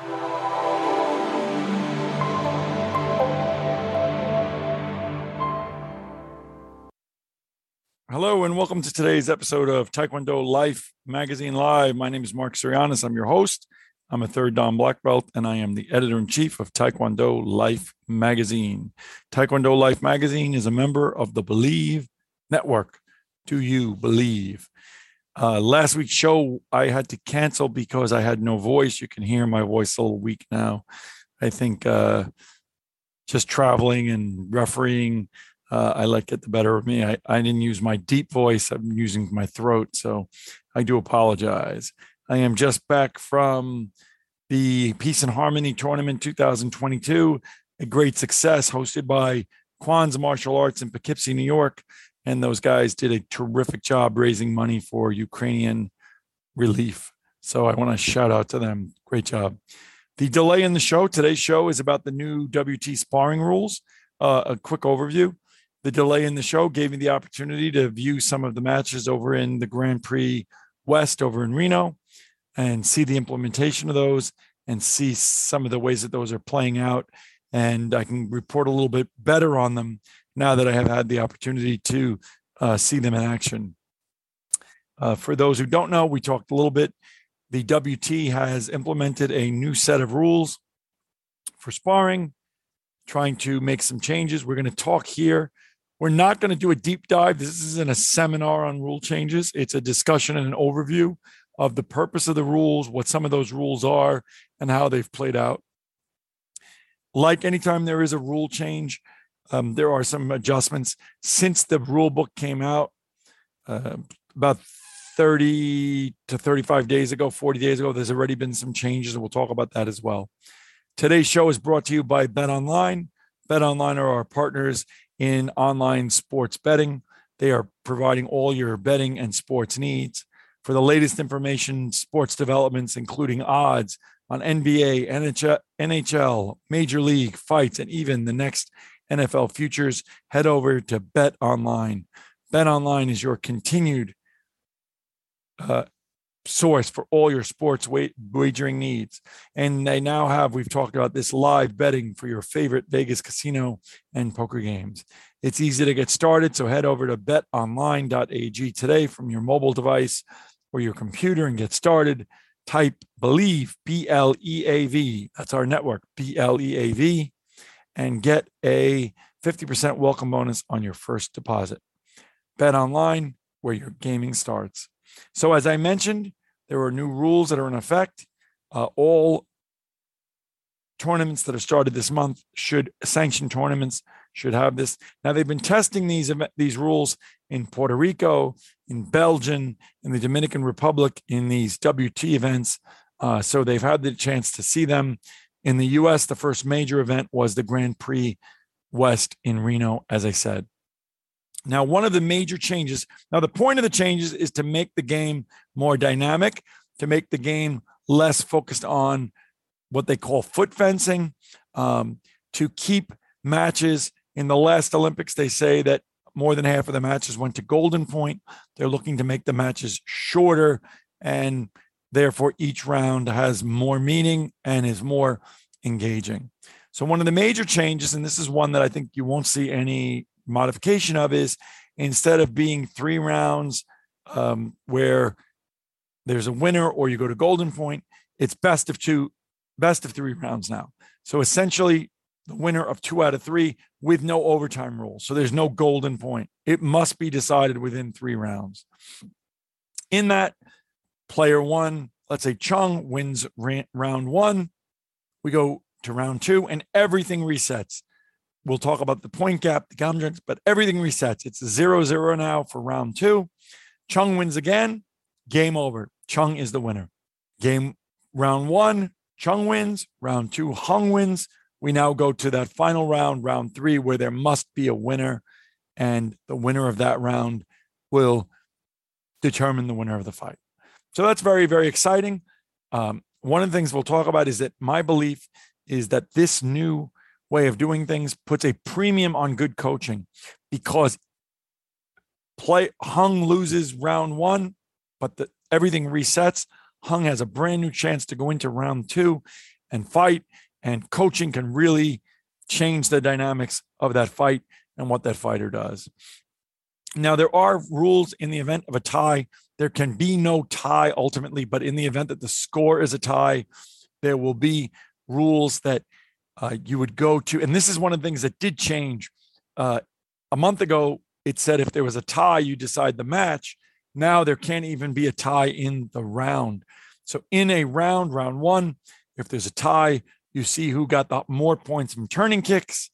Hello and welcome to today's episode of Taekwondo Life Magazine Live. My name is Mark Sirianis. I'm your host. I'm a third Dan black belt, and I am the editor in chief of Taekwondo Life Magazine. Taekwondo Life Magazine is a member of the Bleav Network. Do you believe? Uh, last week's show, I had to cancel because I had no voice. You can hear my voice a little weak now. I think uh, just traveling and refereeing, uh, I let get the better of me. I, I didn't use my deep voice. I'm using my throat. So I do apologize. I am just back from the Peace and Harmony Tournament 2022, a great success hosted by Kwan's Martial Arts in Poughkeepsie, New York. And those guys did a terrific job raising money for Ukrainian relief. So I want to shout out to them. Great job. The delay in the show, today's show is about the new WT sparring rules. Uh, a quick overview. The delay in the show gave me the opportunity to view some of the matches over in the Grand Prix West over in Reno and see the implementation of those and see some of the ways that those are playing out. And I can report a little bit better on them now that I have had the opportunity to uh, see them in action. Uh, for those who don't know, we talked a little bit. The WT has implemented a new set of rules for sparring, trying to make some changes. We're going to talk here. We're not going to do a deep dive. This isn't a seminar on rule changes, it's a discussion and an overview of the purpose of the rules, what some of those rules are, and how they've played out. Like anytime there is a rule change, um, there are some adjustments. Since the rule book came out uh, about 30 to 35 days ago, 40 days ago, there's already been some changes, and we'll talk about that as well. Today's show is brought to you by Bet Online. Bet Online are our partners in online sports betting. They are providing all your betting and sports needs. For the latest information, sports developments, including odds on NBA, NHL, NHL, Major League fights, and even the next NFL futures, head over to Bet Online. Bet Online is your continued uh, source for all your sports wagering needs. And they now have, we've talked about this live betting for your favorite Vegas casino and poker games. It's easy to get started. So head over to betonline.ag today from your mobile device or your computer and get started, type Believe, B L E A V. That's our network, B L E A V, and get a 50% welcome bonus on your first deposit. Bet online where your gaming starts. So, as I mentioned, there are new rules that are in effect. Uh, all tournaments that are started this month should sanction tournaments should have this. Now they've been testing these these rules in Puerto Rico, in Belgium, in the Dominican Republic, in these WT events. Uh, so they've had the chance to see them. In the U.S., the first major event was the Grand Prix West in Reno, as I said. Now, one of the major changes. Now, the point of the changes is to make the game more dynamic, to make the game less focused on what they call foot fencing, um, to keep matches in the last Olympics. They say that more than half of the matches went to Golden Point. They're looking to make the matches shorter, and therefore each round has more meaning and is more engaging. So, one of the major changes, and this is one that I think you won't see any modification of, is instead of being three rounds um, where there's a winner or you go to Golden Point, it's best of two best of three rounds now. So essentially, the winner of two out of three with no overtime rule. So there's no golden point. It must be decided within three rounds. In that, player one, let's say Chung wins round one. We go to round two, and everything resets. We'll talk about the point gap, the counter, but everything resets. It's zero zero now for round two. Chung wins again. Game over. Chung is the winner. Game round one, Chung wins, round two, Hung wins. We now go to that final round, round three, where there must be a winner. And the winner of that round will determine the winner of the fight. So that's very, very exciting. Um, one of the things we'll talk about is that my belief is that this new way of doing things puts a premium on good coaching because play Hung loses round one, but the, everything resets. Hung has a brand new chance to go into round two and fight, and coaching can really change the dynamics of that fight and what that fighter does. Now, there are rules in the event of a tie. There can be no tie ultimately, but in the event that the score is a tie, there will be rules that uh, you would go to. And this is one of the things that did change. Uh, a month ago, it said if there was a tie, you decide the match. Now there can't even be a tie in the round. So in a round, round one, if there's a tie, you see who got the more points from turning kicks,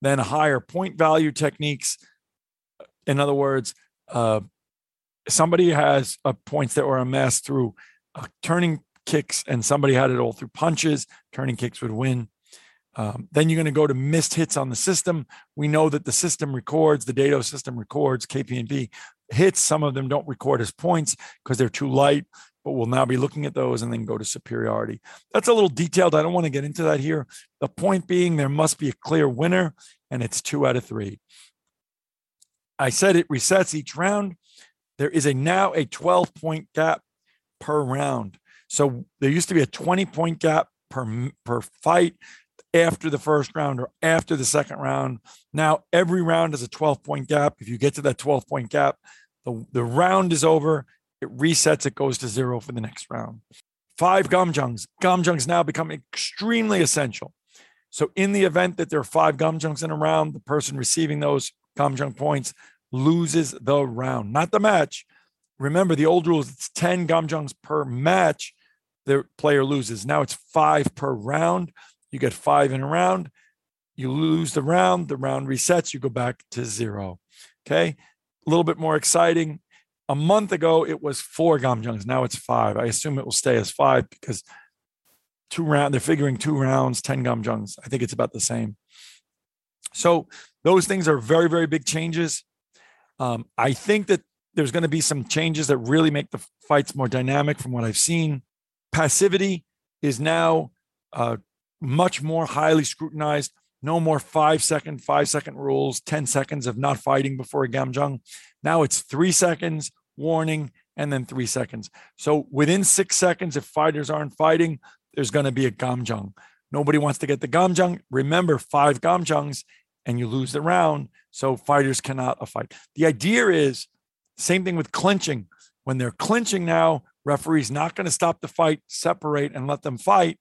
then higher point value techniques. In other words, uh, somebody has uh, points that were amassed through uh, turning kicks, and somebody had it all through punches. Turning kicks would win. Um, then you're going to go to missed hits on the system. We know that the system records, the Daedo system records KPNP hits. Some of them don't record as points because they're too light, but we'll now be looking at those and then go to superiority. That's a little detailed. I don't want to get into that here. The point being, there must be a clear winner, and it's two out of three. I said it resets each round. There is a now a 12 point gap per round. So there used to be a 20 point gap per per fight after the first round or after the second round. Now every round is a 12 point gap. If you get to that 12 point gap, the, the round is over. It resets, it goes to zero for the next round. Five gamjangs. Gamjangs now become extremely essential. So in the event that there are five gamjangs in a round, the person receiving those gamjang points loses the round, not the match. Remember the old rules, it's 10 gamjangs per match. The player loses. Now it's five per round. You get five in a round. You lose the round. The round resets. You go back to zero. Okay. A little bit more exciting. A month ago, it was four gamjangs. Now it's five. I assume it will stay as five because two round. They're figuring two rounds, ten gamjangs. I think it's about the same. So those things are very, very big changes. Um, I think that there's going to be some changes that really make the fights more dynamic from what I've seen. Passivity is now uh, much more highly scrutinized. No more five second, five second rules, 10 seconds of not fighting before a Gamjang. Now it's three seconds, warning, and then three seconds. So within six seconds, if fighters aren't fighting, there's going to be a Gamjang. Nobody wants to get the Gamjang. Remember, five Gamjangs and you lose the round. So fighters cannot fight. The idea is same thing with clinching. When they're clinching now, referee's not going to stop the fight, separate, and let them fight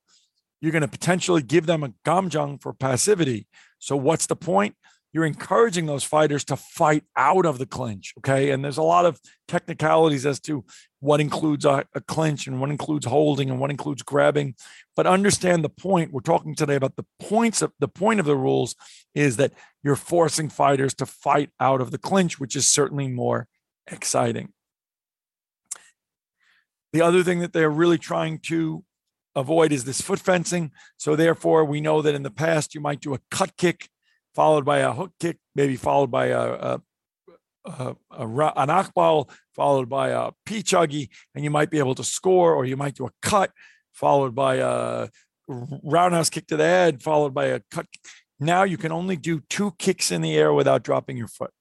you're going to potentially give them a gamjang for passivity. So what's the point? You're encouraging those fighters to fight out of the clinch. Okay. And there's a lot of technicalities as to what includes a, a clinch and what includes holding and what includes grabbing. But understand the point. We're talking today about the points of the point of the rules is that you're forcing fighters to fight out of the clinch, which is certainly more exciting. The other thing that they're really trying to avoid is this foot fencing. So therefore, we know that in the past you might do a cut kick followed by a hook kick, maybe followed by a, a, a, a an akbal, followed by a pichagi, and you might be able to score, or you might do a cut followed by a roundhouse kick to the head, followed by a cut. Now you can only do two kicks in the air without dropping your foot.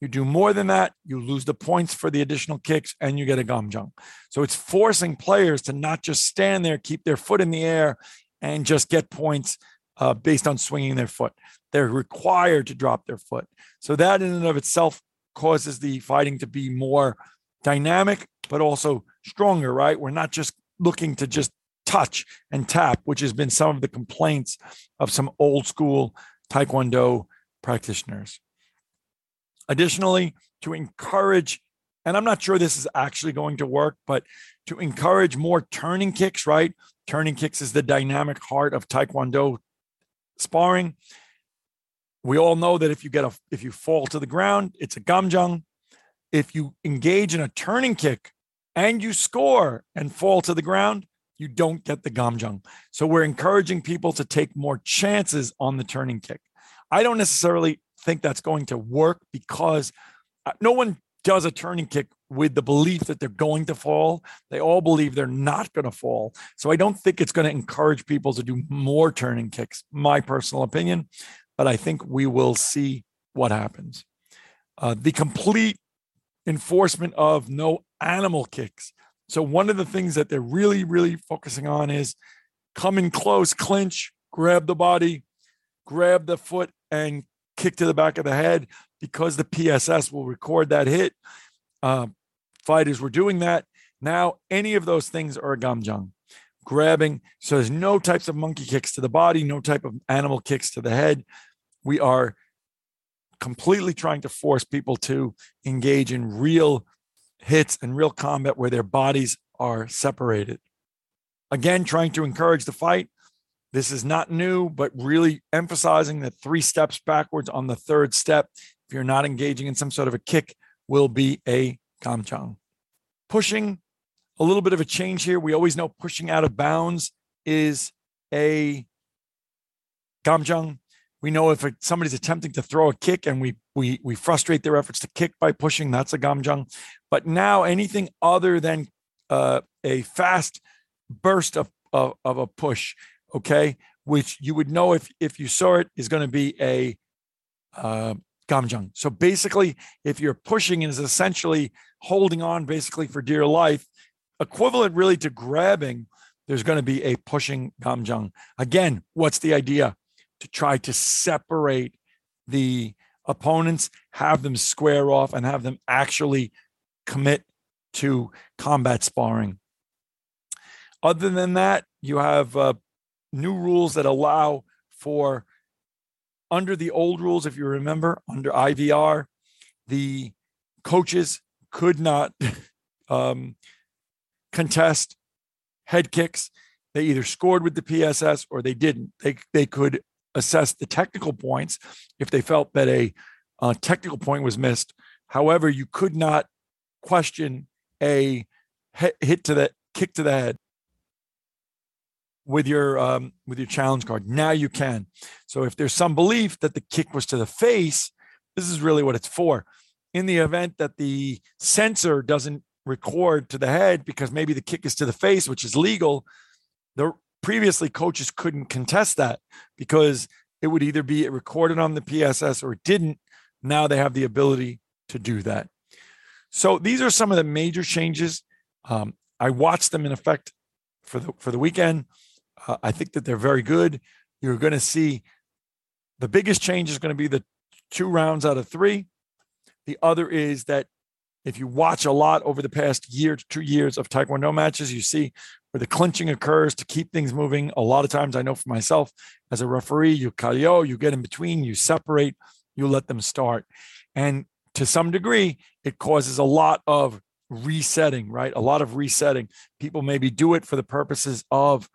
You do more than that, you lose the points for the additional kicks and you get a gamjang. So it's forcing players to not just stand there, keep their foot in the air, and just get points uh, based on swinging their foot. They're required to drop their foot. So that in and of itself causes the fighting to be more dynamic, but also stronger, right? We're not just looking to just touch and tap, which has been some of the complaints of some old school Taekwondo practitioners. Additionally, to encourage, and I'm not sure this is actually going to work, but to encourage more turning kicks, right? Turning kicks is the dynamic heart of Taekwondo sparring. We all know that if you get a if you fall to the ground, it's a gamjang. If you engage in a turning kick and you score and fall to the ground, you don't get the gamjang. So we're encouraging people to take more chances on the turning kick. I don't necessarily think that's going to work because uh, no one does a turning kick with the belief that they're going to fall. They all believe they're not going to fall. So I don't think it's going to encourage people to do more turning kicks, my personal opinion. But I think we will see what happens. Uh, the complete enforcement of no animal kicks. So one of the things that they're really, really focusing on is come in close, clinch, grab the body, grab the foot, and kick to the back of the head because the PSS will record that hit. Uh, fighters were doing that. Now, any of those things are a gamjang, grabbing. So there's no types of monkey kicks to the body, no type of animal kicks to the head. We are completely trying to force people to engage in real hits and real combat where their bodies are separated. Again, trying to encourage the fight. This is not new, but really emphasizing that three steps backwards on the third step, if you're not engaging in some sort of a kick, will be a gamjang. Pushing, a little bit of a change here. We always know pushing out of bounds is a gamjang. We know if somebody's attempting to throw a kick and we we we frustrate their efforts to kick by pushing, that's a gamjang. But now anything other than uh, a fast burst of, of, of a push, okay, which you would know if if you saw it is going to be a uh, gamjang. So basically, if you're pushing and is essentially holding on basically for dear life, equivalent really to grabbing, there's going to be a pushing gamjang. Again, what's the idea? To try to separate the opponents, have them square off, and have them actually commit to combat sparring. Other than that, you have uh, new rules that allow for, under the old rules, if you remember, under IVR, the coaches could not um, contest head kicks. They either scored with the PSS or they didn't. They, they could assess the technical points if they felt that a uh, technical point was missed. However, you could not question a hit to the kick to the head with your um, with your challenge card. Now you can. So if there's some belief that the kick was to the face, this is really what it's for. In the event that the sensor doesn't record to the head because maybe the kick is to the face, which is legal, the previously coaches couldn't contest that because it would either be recorded on the PSS or it didn't. Now they have the ability to do that. So these are some of the major changes. Um, I watched them in effect for the for the weekend. Uh, I think that they're very good. You're going to see the biggest change is going to be the two rounds out of three. The other is that if you watch a lot over the past year to two years of Taekwondo matches, you see where the clinching occurs to keep things moving. A lot of times, I know for myself as a referee, you kaiyo, you get in between, you separate, you let them start. And to some degree, it causes a lot of resetting, right? A lot of resetting. People maybe do it for the purposes of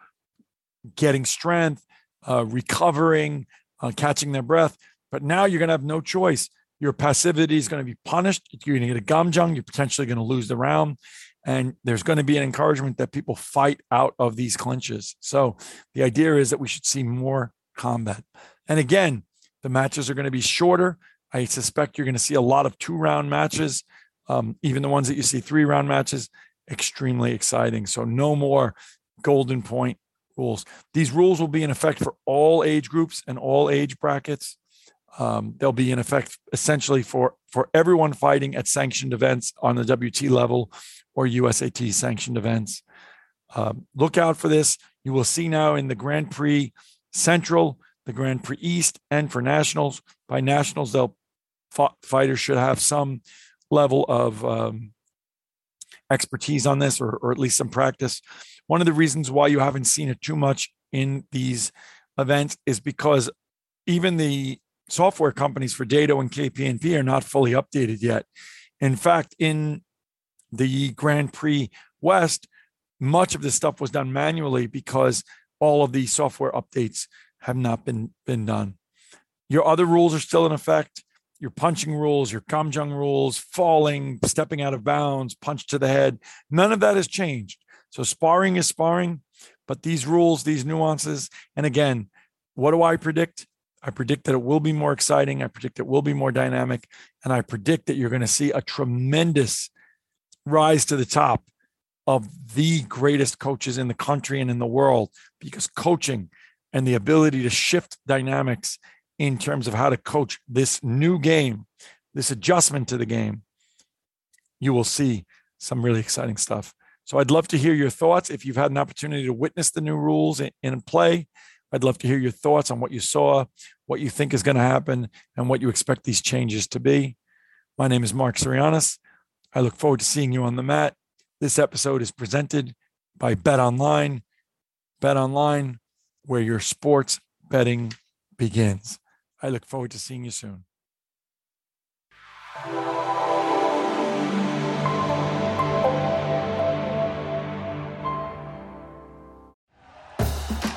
getting strength, uh, recovering, uh, catching their breath. But now you're going to have no choice. Your passivity is going to be punished. You're going to get a gamjang. You're potentially going to lose the round. And there's going to be an encouragement that people fight out of these clinches. So the idea is that we should see more combat. And again, the matches are going to be shorter. I suspect you're going to see a lot of two round matches, um, even the ones that you see three round matches. Extremely exciting. So no more golden point rules. These rules will be in effect for all age groups and all age brackets. Um, they'll be in effect essentially for for everyone fighting at sanctioned events on the WT level or USAT sanctioned events. Um, look out for this. You will see now in the Grand Prix Central, the Grand Prix East, and for nationals. By nationals, they'll fighters should have some level of um, expertise on this, or, or at least some practice. One of the reasons why you haven't seen it too much in these events is because even the software companies for Daedo and KPNP are not fully updated yet. In fact, in the Grand Prix West, much of this stuff was done manually because all of the software updates have not been been done. Your other rules are still in effect. Your punching rules, your gamjang rules, falling, stepping out of bounds, punch to the head, none of that has changed. So sparring is sparring, but these rules, these nuances, and again, what do I predict? I predict that it will be more exciting. I predict it will be more dynamic. And I predict that you're going to see a tremendous rise to the top of the greatest coaches in the country and in the world because coaching and the ability to shift dynamics in terms of how to coach this new game, this adjustment to the game, you will see some really exciting stuff. So I'd love to hear your thoughts. If you've had an opportunity to witness the new rules in, play, I'd love to hear your thoughts on what you saw, what you think is going to happen, and what you expect these changes to be. My name is Mark Sirianis. I look forward to seeing you on the mat. This episode is presented by Bet Online. Bet Online, where your sports betting begins. I look forward to seeing you soon.